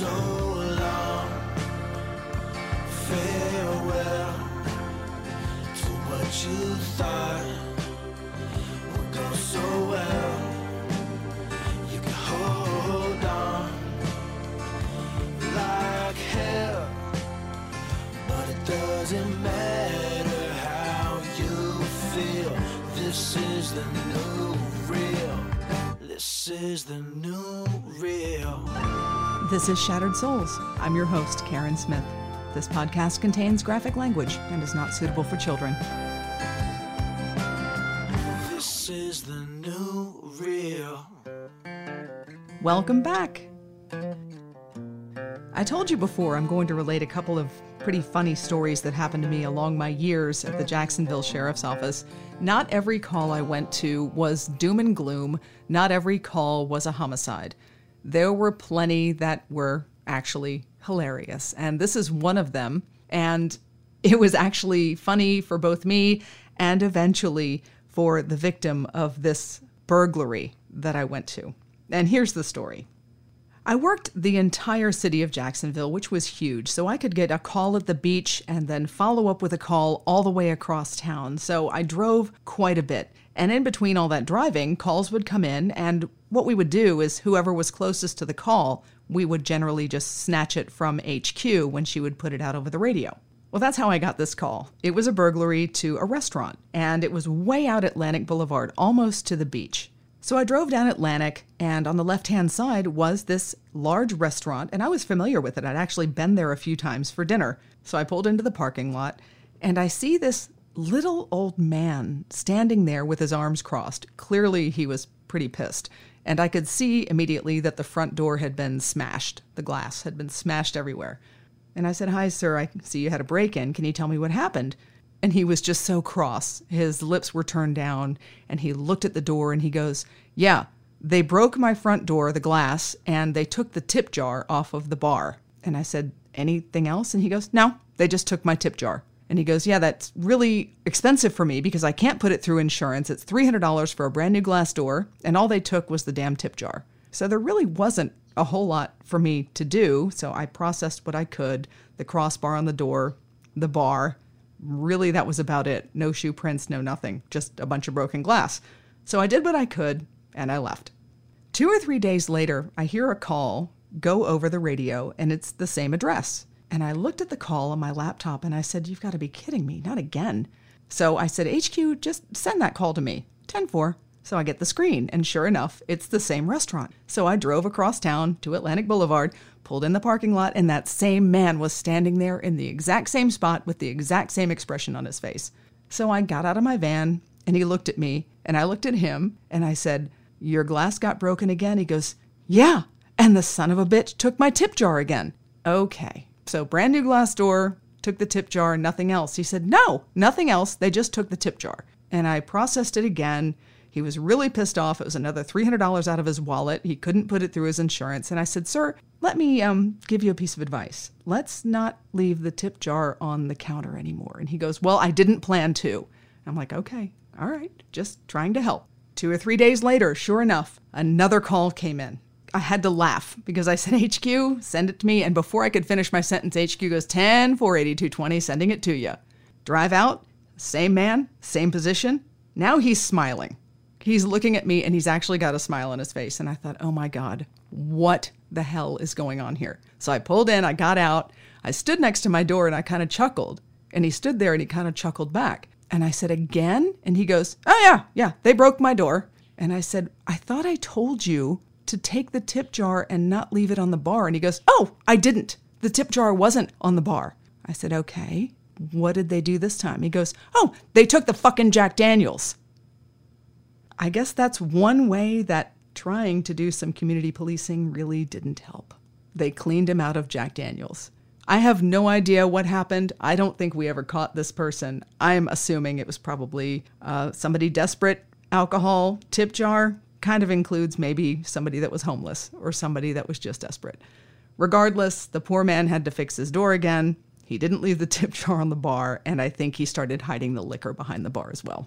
So long, farewell to what you thought would go so well. You can hold on like hell, but it doesn't matter how you feel. This is the new real. This is the new real. This is Shattered Souls. I'm your host, Karen Smith. This podcast contains graphic language and is not suitable for children. This is the new real. Welcome back. I told you before I'm going to relate a couple of pretty funny stories that happened to me along my years at the Jacksonville Sheriff's Office. Not every call I went to was doom and gloom, not every call was a homicide. There were plenty that were actually hilarious, and this is one of them. And it was actually funny for both me and eventually for the victim of this burglary that I went to. And here's the story. I worked the entire city of Jacksonville, which was huge, so I could get a call at the beach and then follow up with a call all the way across town. So I drove quite a bit. And in between all that driving, calls would come in, and what we would do is whoever was closest to the call, we would generally just snatch it from HQ when she would put it out over the radio. Well, that's how I got this call. It was a burglary to a restaurant, and it was way out Atlantic Boulevard, almost to the beach. So I drove down Atlantic, and on the left hand side was this large restaurant, and I was familiar with it. I'd actually been there a few times for dinner. So I pulled into the parking lot, and I see this little old man standing there with his arms crossed. Clearly, he was pretty pissed. And I could see immediately that the front door had been smashed. The glass had been smashed everywhere. And I said, Hi, sir, I see you had a break in. Can you tell me what happened? And he was just so cross. His lips were turned down, and he looked at the door and he goes, Yeah, they broke my front door, the glass, and they took the tip jar off of the bar. And I said, Anything else? And he goes, No, they just took my tip jar. And he goes, Yeah, that's really expensive for me because I can't put it through insurance. It's $300 for a brand new glass door, and all they took was the damn tip jar. So there really wasn't a whole lot for me to do. So I processed what I could the crossbar on the door, the bar. Really, that was about it. No shoe prints, no nothing, just a bunch of broken glass. So I did what I could, and I left. Two or three days later, I hear a call go over the radio, and it's the same address. And I looked at the call on my laptop and I said, You've got to be kidding me, not again. So I said, HQ, just send that call to me. 10 4. So I get the screen, and sure enough, it's the same restaurant. So I drove across town to Atlantic Boulevard, pulled in the parking lot, and that same man was standing there in the exact same spot with the exact same expression on his face. So I got out of my van, and he looked at me, and I looked at him, and I said, Your glass got broken again? He goes, Yeah. And the son of a bitch took my tip jar again. Okay. So brand new glass door, took the tip jar, nothing else. He said, No, nothing else. They just took the tip jar. And I processed it again. He was really pissed off. It was another $300 out of his wallet. He couldn't put it through his insurance. And I said, Sir, let me um, give you a piece of advice. Let's not leave the tip jar on the counter anymore. And he goes, Well, I didn't plan to. I'm like, Okay, all right, just trying to help. Two or three days later, sure enough, another call came in. I had to laugh because I said, HQ, send it to me. And before I could finish my sentence, HQ goes 10 480 220, sending it to you. Drive out, same man, same position. Now he's smiling. He's looking at me and he's actually got a smile on his face. And I thought, oh my God, what the hell is going on here? So I pulled in, I got out, I stood next to my door and I kind of chuckled. And he stood there and he kind of chuckled back. And I said, again? And he goes, oh yeah, yeah, they broke my door. And I said, I thought I told you to take the tip jar and not leave it on the bar. And he goes, Oh, I didn't. The tip jar wasn't on the bar. I said, Okay. What did they do this time? He goes, Oh, they took the fucking Jack Daniels. I guess that's one way that trying to do some community policing really didn't help. They cleaned him out of Jack Daniels. I have no idea what happened. I don't think we ever caught this person. I'm assuming it was probably uh, somebody desperate, alcohol, tip jar, kind of includes maybe somebody that was homeless or somebody that was just desperate. Regardless, the poor man had to fix his door again. He didn't leave the tip jar on the bar, and I think he started hiding the liquor behind the bar as well.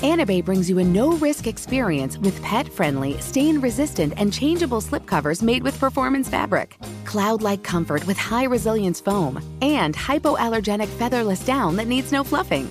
Anabei brings you a no-risk experience with pet-friendly, stain-resistant, and changeable slipcovers made with performance fabric, cloud-like comfort with high-resilience foam, and hypoallergenic featherless down that needs no fluffing.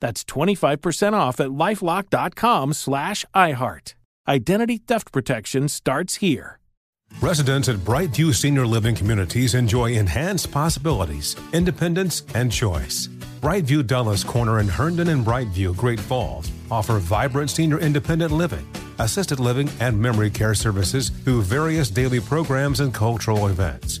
That's 25% off at lifelock.com slash iHeart. Identity theft protection starts here. Residents at Brightview Senior Living Communities enjoy enhanced possibilities, independence, and choice. Brightview Dulles Corner in Herndon and Brightview, Great Falls, offer vibrant senior independent living, assisted living, and memory care services through various daily programs and cultural events.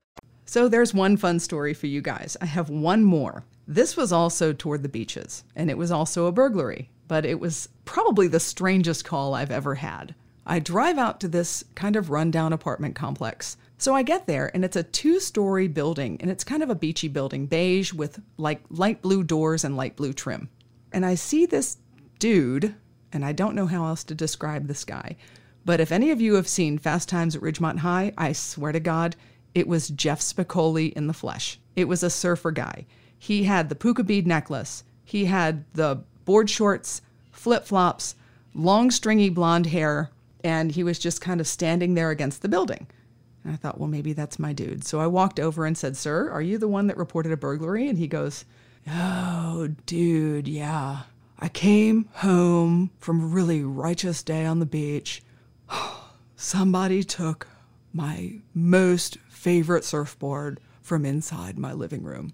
So there's one fun story for you guys. I have one more. This was also toward the beaches, and it was also a burglary, but it was probably the strangest call I've ever had. I drive out to this kind of rundown apartment complex. So I get there, and it's a two story building, and it's kind of a beachy building, beige with like light blue doors and light blue trim. And I see this dude, and I don't know how else to describe this guy, but if any of you have seen Fast Times at Ridgemont High, I swear to God, it was Jeff Spicoli in the flesh. It was a surfer guy. He had the puka bead necklace, he had the board shorts, flip flops, long stringy blonde hair, and he was just kind of standing there against the building. And I thought, well, maybe that's my dude. So I walked over and said, Sir, are you the one that reported a burglary? And he goes, Oh, dude, yeah. I came home from a really righteous day on the beach. Somebody took my most favorite surfboard from inside my living room.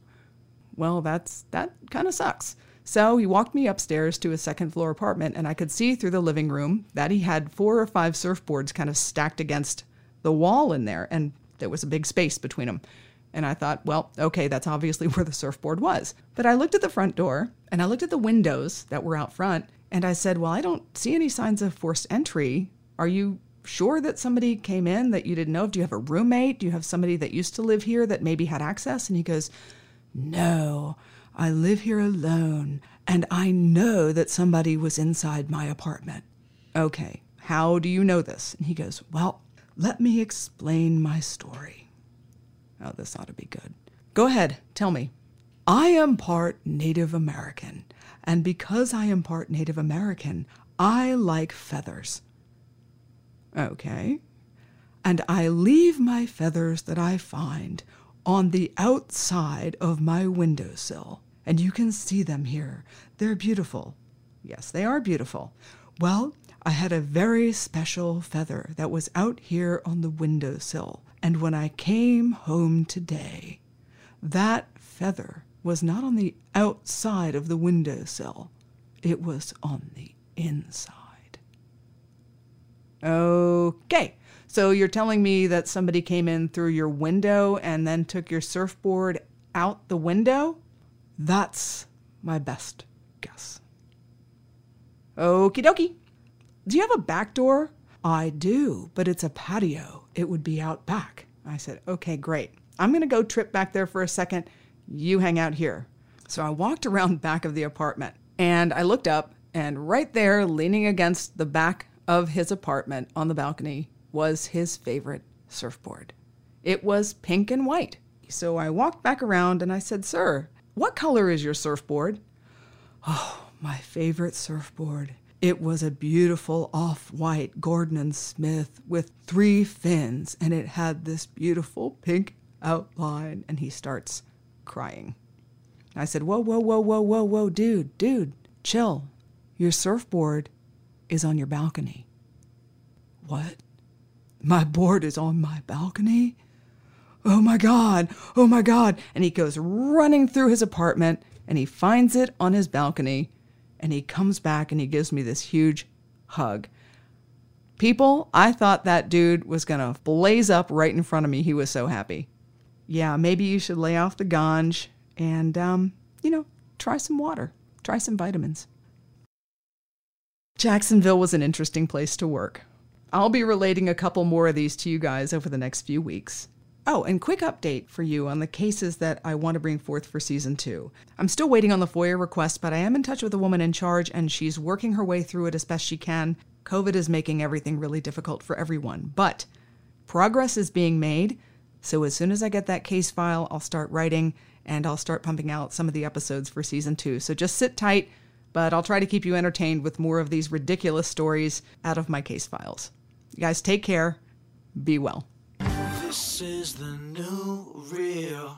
Well, that's that kind of sucks. So he walked me upstairs to a second floor apartment, and I could see through the living room that he had four or five surfboards kind of stacked against the wall in there, and there was a big space between them. And I thought, well, okay, that's obviously where the surfboard was. But I looked at the front door and I looked at the windows that were out front, and I said, well, I don't see any signs of forced entry. Are you sure that somebody came in that you didn't know of? Do you have a roommate? Do you have somebody that used to live here that maybe had access? And he goes, no, I live here alone, and I know that somebody was inside my apartment. Okay, how do you know this? And he goes, Well, let me explain my story. Oh, this ought to be good. Go ahead, tell me. I am part Native American, and because I am part Native American, I like feathers. Okay. And I leave my feathers that I find on the outside of my windowsill and you can see them here. They're beautiful. Yes, they are beautiful. Well, I had a very special feather that was out here on the windowsill, and when I came home today, that feather was not on the outside of the windowsill, it was on the inside. Okay, so you're telling me that somebody came in through your window and then took your surfboard out the window? That's my best guess. Okie dokie. Do you have a back door? I do, but it's a patio. It would be out back. I said, okay, great. I'm going to go trip back there for a second. You hang out here. So I walked around back of the apartment and I looked up, and right there, leaning against the back of his apartment on the balcony, was his favorite surfboard. It was pink and white. So I walked back around and I said, Sir, what color is your surfboard? Oh, my favorite surfboard. It was a beautiful off white Gordon and Smith with three fins, and it had this beautiful pink outline. And he starts crying. I said, Whoa, whoa, whoa, whoa, whoa, whoa, dude, dude, chill. Your surfboard is on your balcony. What? My board is on my balcony? oh my God, oh my God. And he goes running through his apartment and he finds it on his balcony and he comes back and he gives me this huge hug. People, I thought that dude was going to blaze up right in front of me. He was so happy. Yeah, maybe you should lay off the ganj and, um, you know, try some water, try some vitamins. Jacksonville was an interesting place to work. I'll be relating a couple more of these to you guys over the next few weeks. Oh, and quick update for you on the cases that I want to bring forth for season two. I'm still waiting on the FOIA request, but I am in touch with the woman in charge and she's working her way through it as best she can. COVID is making everything really difficult for everyone, but progress is being made. So as soon as I get that case file, I'll start writing and I'll start pumping out some of the episodes for season two. So just sit tight, but I'll try to keep you entertained with more of these ridiculous stories out of my case files. You guys take care. Be well. This is the new real.